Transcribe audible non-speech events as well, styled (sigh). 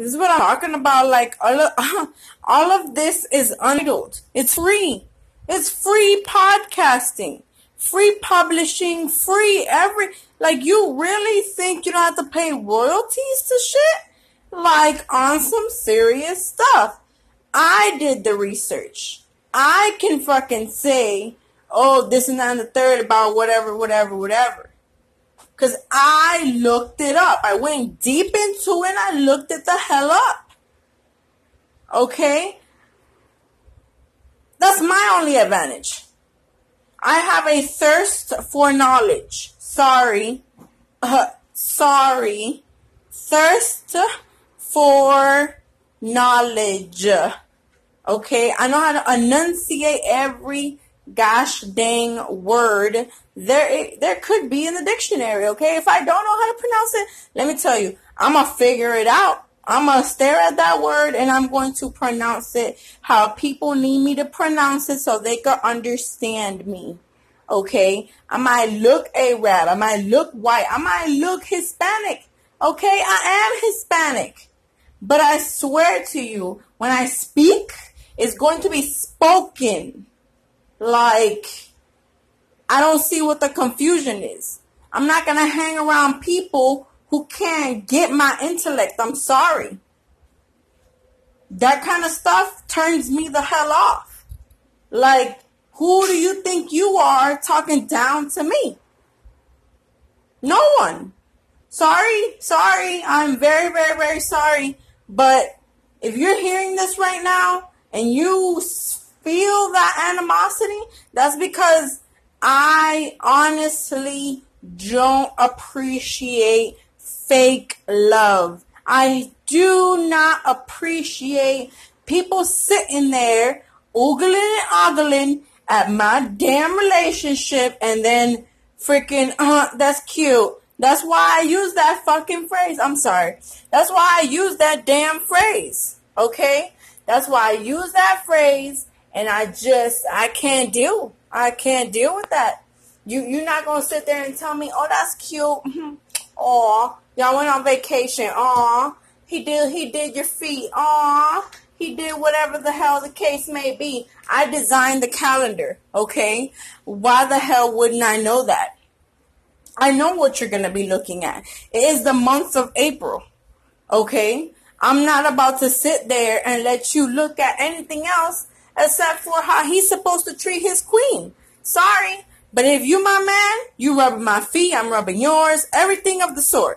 This is what I'm talking about. Like all of, (laughs) all of this is untitled. It's free. It's free podcasting, free publishing, free every. Like you really think you don't have to pay royalties to shit? Like on some serious stuff. I did the research. I can fucking say, oh, this and that and the third about whatever, whatever, whatever. Because I looked it up. I went deep into it and I looked it the hell up. Okay? That's my only advantage. I have a thirst for knowledge. Sorry. Uh, sorry. Thirst for knowledge. Okay? I know how to enunciate every gosh dang word there there could be in the dictionary okay? If i don't know how to pronounce it let me tell you i'm gonna figure it out. I'm gonna stare at that word and i'm going to pronounce it how people need me to pronounce it so they can understand me okay? I might look arab i might look white i might look hispanic okay? I am hispanic but i swear to you when i speak it's going to be spoken like, I don't see what the confusion is. I'm not going to hang around people who can't get my intellect. I'm sorry. That kind of stuff turns me the hell off. Like, who do you think you are talking down to me? No one. Sorry, sorry. I'm very, very, very sorry. But if you're hearing this right now and you feel that animosity, that's because I honestly don't appreciate fake love. I do not appreciate people sitting there oogling and ogling at my damn relationship and then freaking, uh, that's cute. That's why I use that fucking phrase. I'm sorry. That's why I use that damn phrase. Okay? That's why I use that phrase and I just I can't deal. I can't deal with that. You you're not gonna sit there and tell me, oh that's cute. Oh, y'all went on vacation. Oh, he did he did your feet. Oh, he did whatever the hell the case may be. I designed the calendar. Okay, why the hell wouldn't I know that? I know what you're gonna be looking at. It is the month of April. Okay. I'm not about to sit there and let you look at anything else except for how he's supposed to treat his queen. Sorry, but if you my man, you rubbing my feet, I'm rubbing yours, everything of the sort.